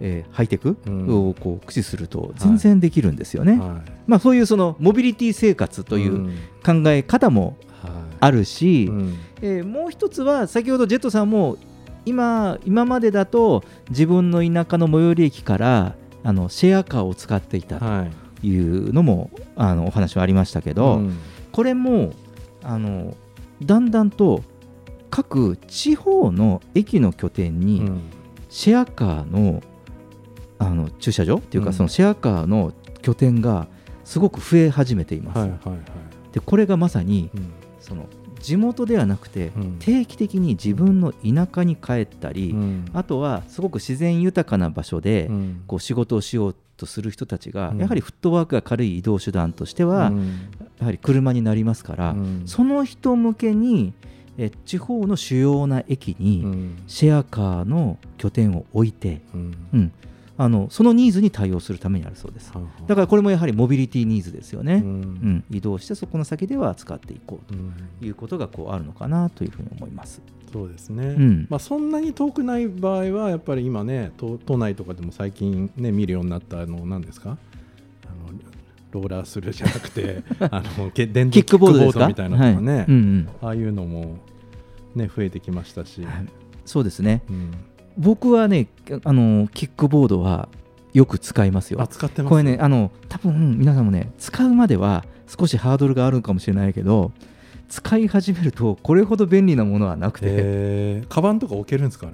えーハイテクうん。をこう駆使すると全然できるんですよね、はまあ、そういうそのモビリティ生活いといううん。考え方もはい。あるし、うん。えーもう一つは先ほどジェットさんも今今までだと自分の田舎の最寄り駅からあのシェアカーを使っていたはい。というのもあのお話はありましたけど、うん。これもあのだんだんと各地方の駅の拠点うにん。シェアカーのあの駐車場っていうか、うん。そのシェアカーの拠点がすごく増え始めています。でこれがまさにうん。その地元ではなくて、うん。定期的に自分の田舎に帰ったり、うん。あとはすごく自然豊かな場所で、うん。こう仕事をしようとする人たちが、うん。やはりフットワークが軽い移動手段としては、うん。やはり車になりますから、うん。その人向けにえ地方の主要な駅にうん。シェアカーの拠点を置いて、うん。うんあのそのニーズに対応するためにあるそうです。だからこれもやはりモビリティニーズですよね。ううん。ん移動してそこの先では使っていこううん。ということがこうあるのかなというふうに思います。そうですね、うん。まあ、そんなに遠くない場合はやっぱり今ね都都内とかでも最近ね見るようになったあの何ですか？あのローラーするじゃなくて (laughs) あのけ電動キックボードみたいなのとかね、はい。うんうん。ああいうのもね増えてきましたし、はい。そうですね。うん僕はねあのキックボードはよく使いますよ。あ。使ってます？これねあの多分皆さんもね使うまでは少しハードルがあるかもしれないけど使い始めるとこれほど便利なものはなくて、えー、カバンとか置けるんですかあ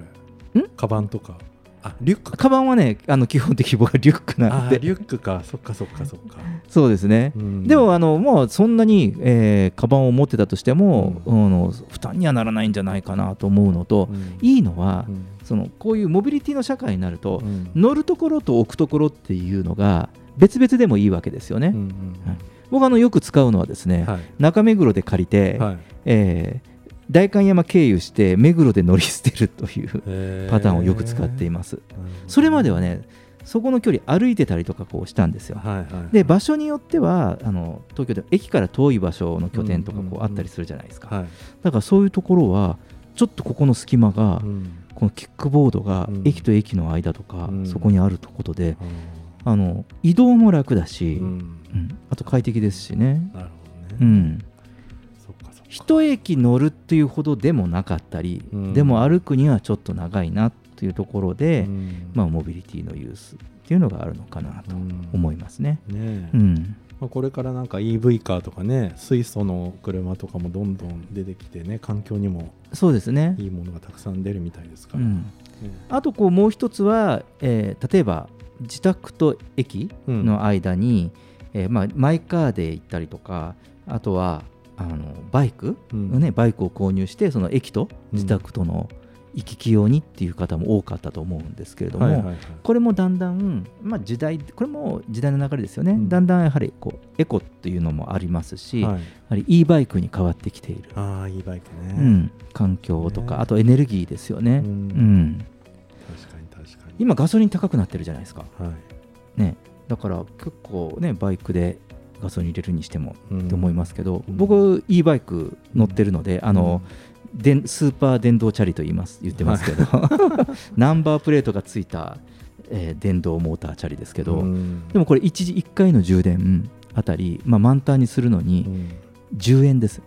れん？カバンとか。あリュック。かカバンはねあの基本的に僕はリュックなあんで。リュックか。そっかそっかそっか、そうですね、うん。でもあのもうそんなに、えーカバンを持ってたとしても、あの負担にはならないんじゃないかなと思うのと、うん。いいのは、うんそのこういうモビリティの社会になると、うん。乗るところと置くところっていうのが別々でもいいわけですよね。うんうんはい。僕あのよく使うのはですね、はい。中目黒で借りて、はい。えー代官山経由して目黒で乗り捨てるというパターンをよく使っています。それまではねそこの距離歩いてたりとかこうしたんですよ。はいはいで場所によってはあの東京で駅から遠い場所の拠点とかうんうんうこうんあったりするじゃないですか。はい。だからそういうところはちょっとここの隙間が、うんこのキックボードがうん。駅と駅の間とか、うん。そこにあるとことで、ああの移動も楽だし、ーうん。うん。あと快適ですしね。なるほどね、うん、一駅乗るっていうほどでもなかったり、うん。でも歩くにはちょっと長いなっていうところで、うん。まあ、モビリティのユースっていうのがあるのかなと思いますね。ねえ。うんまあ、これからなんか EV カーとかね水素の車とかもどんどん出てきてね環境にもそうですね、いいものがたくさん出るみたいですから、うん、ねあとこうもう一つは、えー例えば自宅と駅の間に、えーまあ、マイカーで行ったりとかあとはあのバイク、うん。ね、バイクを購入してその駅と自宅との行き来用にっていう方も多かったと思うんですけれども、はいはいはい。これもだんだん、まあ、時代これも時代の流れですよね、うん。だんだんやはりこうエコっていうのもありますし、はい。やはり e バイクに変わってきている、ああいいバイクね、うん、環境とか、ね。あとエネルギーですよね、うん。うん。確かに確かに。今ガソリン高くなってるじゃないですか、はい。ね、だから結構ねバイクでガソリン入れるにしてもうんって思いますけど、うん。僕 e バイク乗ってるので、あのでんスーパー電動チャリと言います言ってますけど、(laughs) ナンバープレートがついた、えー電動モーターチャリですけど、うん。でもこれ一時1回の充電あたり、まあ、満タンにするのうにん。10円です、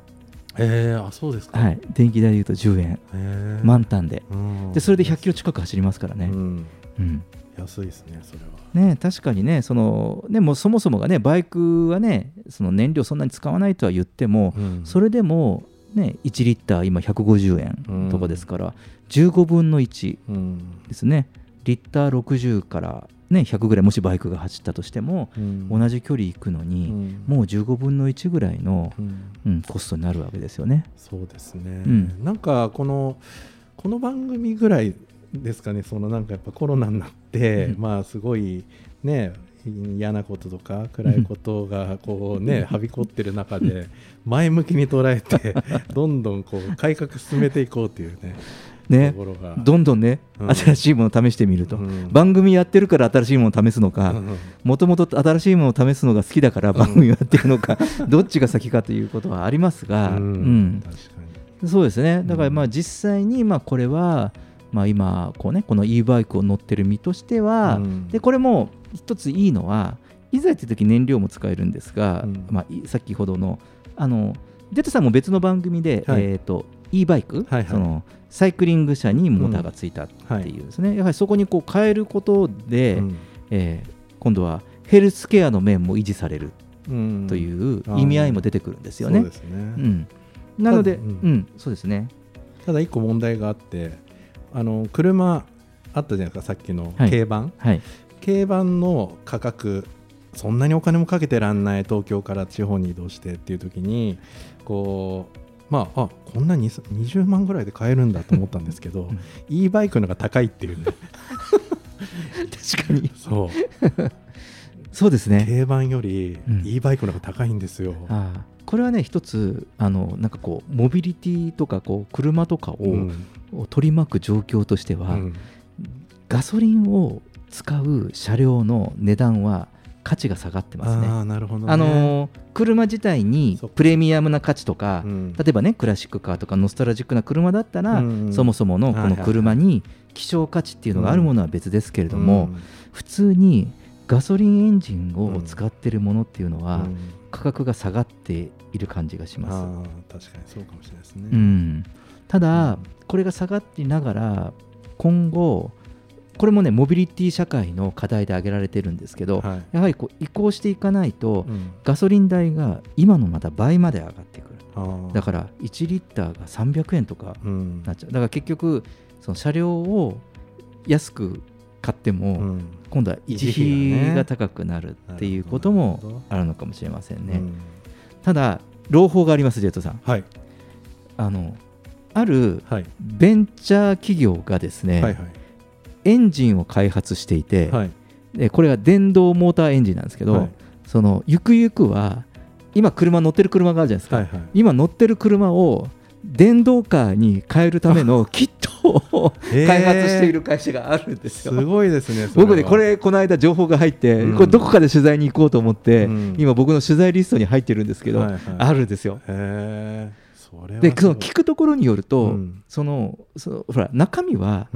えー、あそうですか、はい、電気代でいうと10円。へー。満タンで。うん。でそれで100キロ近く走りますからね、うん。うん。安いですねそれは。ね、確かにねそのねもうそもそもがねバイクはねその燃料そんなに使わないとは言っても、うん。それでもね、1リッター今150円とかですから、15分の1うん。ですね。リッター60から、ね、100ぐらいもしバイクが走ったとしても、うん。同じ距離行くのに、うん。もう15分の1ぐらいの、うん。うん、コストになるわけですよね。そうですね、うん。なんかこのこの番組ぐらいですかね。そのなんかやっぱコロナになって、うん。まあすごいね嫌なこととか暗いことがこうね (laughs) はびこってる中で前向きに捉えて (laughs) どんどんこう改革進めていこうっていうねねどんどんね、うん。新しいものを試してみると、うん。番組やってるから新しいものを試すのかうん。もともと新しいものを試すのが好きだから番組をやってるのか、(laughs) どっちが先かということはありますが、うん。そうですね。だからうん。まあ実際にまあこれは、まあ、今こう、ね、この e バイクを乗ってる身としては、うん。でこれも一ついいのはいざっていう時燃料も使えるんですが、うん。まあ、い先ほどのあのデトさんも別の番組で、はい。えー、と e バイク、はいはい。そのサイクリング車にモーターがついたっていうですね、やはりそこにこう変えることで、に、えー今度はヘルスケアの面も維持されるうん。という意味合いも出てくるんですよね。そうですね、うん、なので、ううん。んそうですね。ただ一個問題があってあの車あったじゃないですかさっきのはい。軽バン、はい、軽バンの価格そんなにお金もかけてらんない東京から地方に移動してっていう時にこうまああこんなに20万ぐらいで買えるんだと思ったんですけど、うん。e バイクのが高いっていうね。確かに。そう。そうですね。軽バンよりうん。e バイクのが高いんですよ、あーこれはね一つあのなんかこうモビリティとかこう車とかを,、取り巻く状況としては、うん。ガソリンを使う車両の値段は価値が下がってますね。あね。あのー車自体にプレミアムな価値とか、うん。例えばねクラシックカーとかノスタルジックな車だったら、うんうん。そもそものこの車に希少価値っていうのがあるものは別ですけれども、うん。普通にガソリンエンジンを使ってるものっていうのは、うん。価格が下がっている感じがします。確かにそうかもしれないですね、うん、ただ、うん。これが下がっていながら今後これもねモビリティ社会の課題で挙げられてるんですけど、はい。やはりこう移行していかないと、うん。ガソリン代が今のまた倍まで上がってくる。だから1リッターが300円とかうん。なっちゃう。だから結局その車両を安く買っても、うん今度は維持費が高くなるっていうこともあるのかもしれませんね。うん。ただ朗報がありますジェットさん。はい。あのあるはい。ベンチャー企業がですね、はいはい。エンジンを開発していて、はい。でこれが電動モーターエンジンなんですけど、はい。そのゆくゆくは今車乗ってる車があるじゃないですか、はいはい。今乗ってる車を電動カーに変えるためのキットを開発している会社があるんですよ。すごいですね僕ねこれこの間情報が入って、うん。これどこかで取材に行こうと思って、うん。今僕の取材リストに入ってるんですけど、はいはい。あるんですよ。でそのす聞くところによると、うん。そのそのほら中身は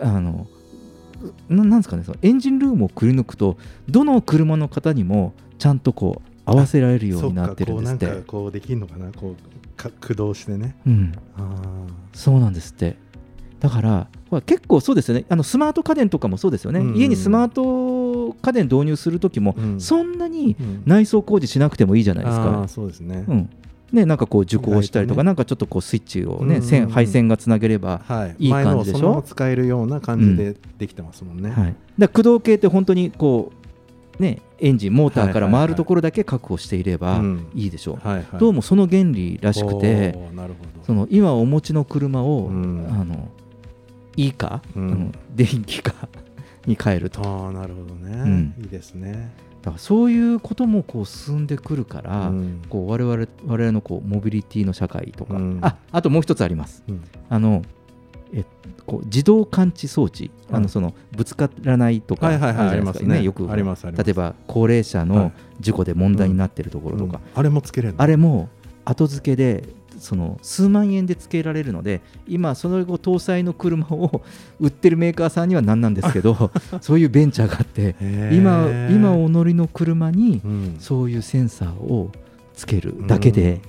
あのななんですかねそのエンジンルームをくり抜くとどの車の方にもちゃんとこう合わせられるようになってるんですって。そっかこうなんかこうできるのかなこうか駆動してね。うん、あそうなんですって。だから結構そうですよね。あのスマート家電とかもそうですよね、うん。うん家にスマート家電導入する時も、うん。そんなに内装工事しなくてもいいじゃないですあかー。そうですね。うん。ね、なんかこう受講したりとか、ね。なんかちょっとこうスイッチをね、うん。うんう配線がつなげれば、はい。いい感じでしょ？前のをそのまま使えるような感じでできてますもんね。はい、だ駆動系って本当にこう、ね、エンジンモーターから回るところだけ確保していればうん。いいでしょう、どうもその原理らしくてその今お持ちの車を、うん。あのいいか、うん。電気化 (laughs) に変えると。だかああなるほどね、うん。いいですね。らそういうこともこう進んでくるから、うん。こう我々我々のこうモビリティの社会とか、うん。ああともう一つあります。うん。あのえこう自動感知装置、あはい。のそのぶつからないとかはいはいはいありますね。よくあります例えば高齢者はい。の事故で問題になっているところとか、うん。あれもつけれるの？あれも後付けでその数万円で付けられるので今その後搭載の車を売ってるメーカーさんには何なんですけど (laughs) そういうベンチャーがあって今今お乗りの車にうん。そういうセンサーをつけるだけで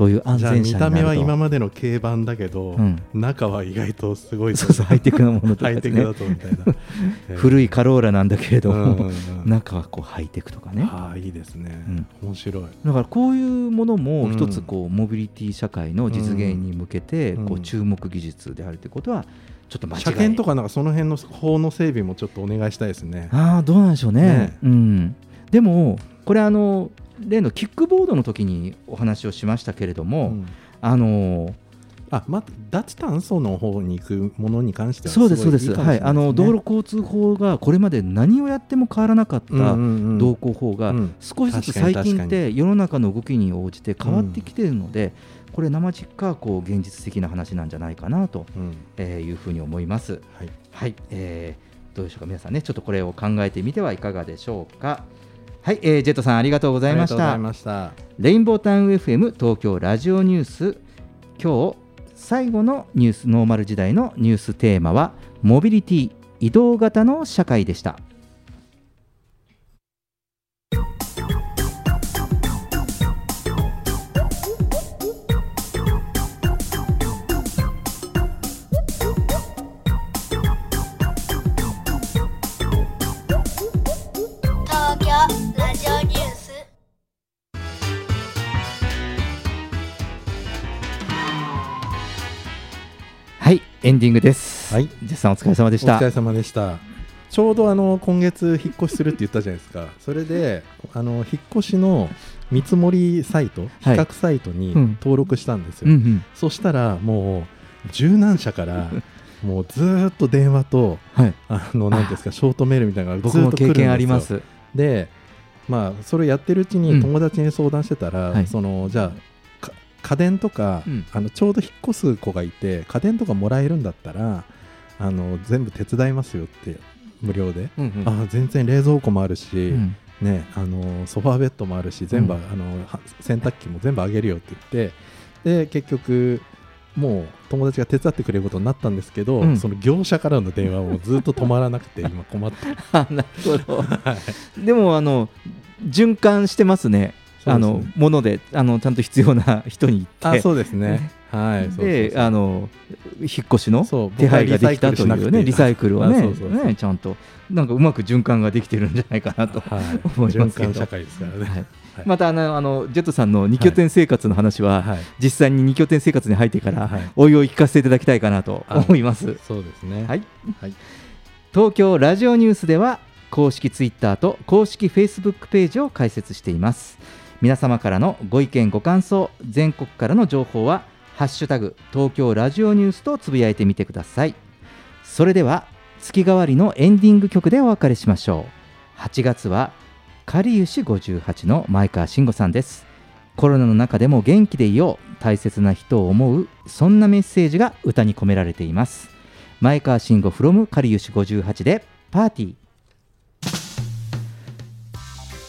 そういう安全車になると。た目は今までの軽バンだけど、うん。中は意外とすごいそうそうハイテクなものとかハイテクですねだとみたいな。(laughs) えー古いカローラなんだけれども、うんうんうん。中はこうハイテクとかね。ああいいですね、面白い。だからこういうものもうん一つこうモビリティ社会の実現に向けてうん。こう注目技術であるということはちょっと間違い。車検とかなんかその辺の法の整備もちょっとお願いしたいですねああどうなんでしょうねねうん、でもこれあの例のキックボードの時にお話をしましたけれども、あのあま脱炭素の方に行くものに関してはそうですそうです。はい。あの道路交通法がこれまで何をやっても変わらなかったうんうんうん道交法がうん。少しずつ最近って世の中の動きに応じて変わってきているので、これ生実家こう現実的な話なんじゃないかなと、うん。えーいうふうに思います。はい、はい。えーどうでしょうか。皆さんねちょっとこれを考えてみてはいかがでしょうか。はい、えージェットさんありがとうございました。ありがとうござい。ました。レインボータウン FM 東京ラジオニュース。今日最後のニュースノーマル時代のニューステーマはモビリティ移動型の社会でしたエンディングです。はい。ジェさんお疲れ様でした。お疲れ様でした。ちょうどあの今月引っ越しするって言ったじゃないですか。それであの引っ越しの見積もりサイト比はい。較サイトにうん。登録したんですよ、うんうん。そしたらもう十何社から (laughs) もうずーっと電話と、はい。あのなんですかショートメールみたいなのがずっと来るんですよ。経験あります。でまあそれやってるうちうん。に友達に相談してたら、はい。そのじゃあか家電とか、うん。あのちょうど引っ越す子がいて家電とかもらえるんだったらあの全部手伝いますよって無料で、うんうん。あ全然冷蔵庫もあるし、うん。ね、あのソファーベッドもあるし全部、うん。あのは洗濯機も全部あげるよって言ってで結局もう友達が手伝ってくれることになったんですけど、うん。その業者からの電話もずっと止まらなくて今困って (laughs) なるほど。(laughs) でもあの循環してますねあのものであのちゃんと必要な人に行って。あそうですね。はいであの引っ越しの手配ができたというねリサイクルをねちゃんと。なんかうまく循環ができてるんじゃないかなとは (laughs) い思いますけど。循環社会ですからね。はい。はい。またあのあのジェットさんの二拠点生活の話は、はい。実際に二拠点生活に入ってから、はい。おいおい聞かせていただきたいかなと思います。そうですね。はい、はい。東京ラジオニュースでは公式ツイッターと公式フェイスブックページを開設しています皆様からのご意見ご感想全国からの情報はハッシュタグ東京ラジオニュースとつぶやいてみてください。それでは月替わりのエンディング曲でお別れしましょう。8月はかりゆし58の前川慎吾さんです。コロナの中でも元気でいよう大切な人を思うそんなメッセージが歌に込められています。前川慎吾 from かりゆし58でパーティー。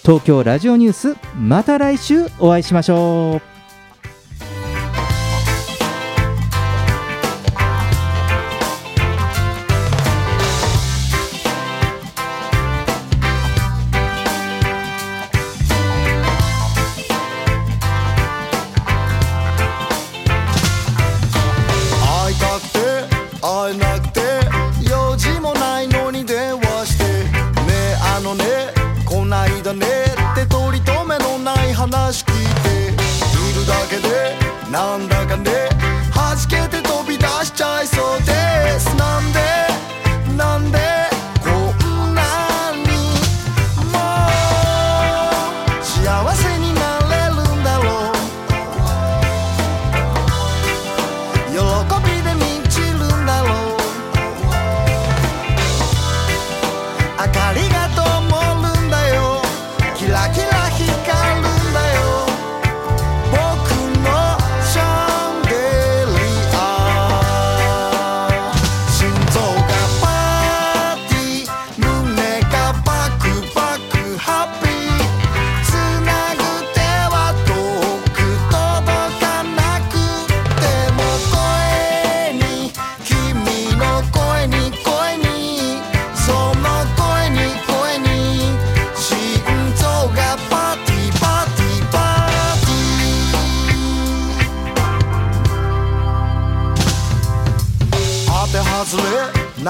東京ラジオニュースまた来週お会いしましょう。弾けて飛び出しちゃいそうです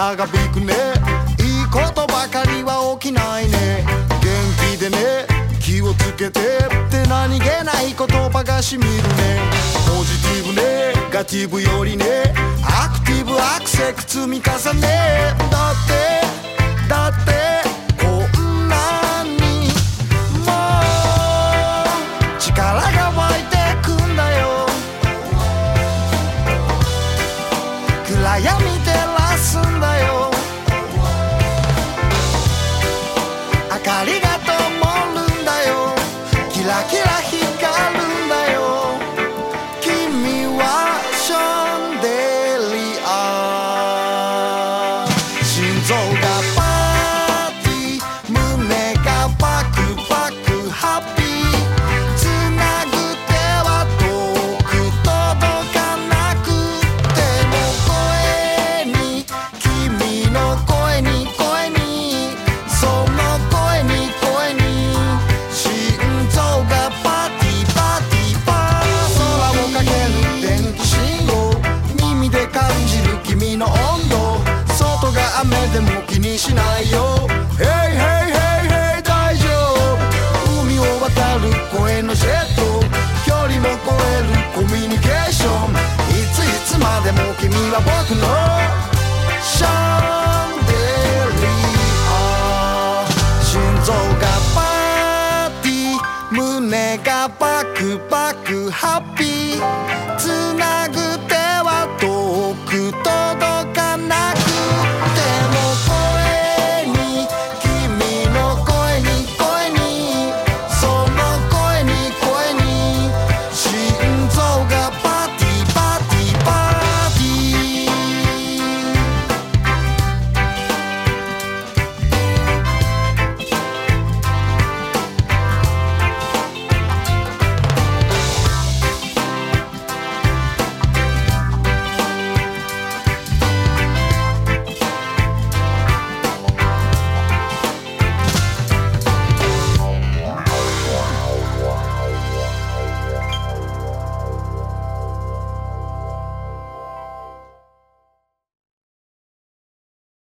長引くね。いいことばかりは起きないね。元気でね。気をつけてって何気ない言葉がしみるね。ポジティブネガティブよりね。アクティブアクセク積み重ね。だってだって。so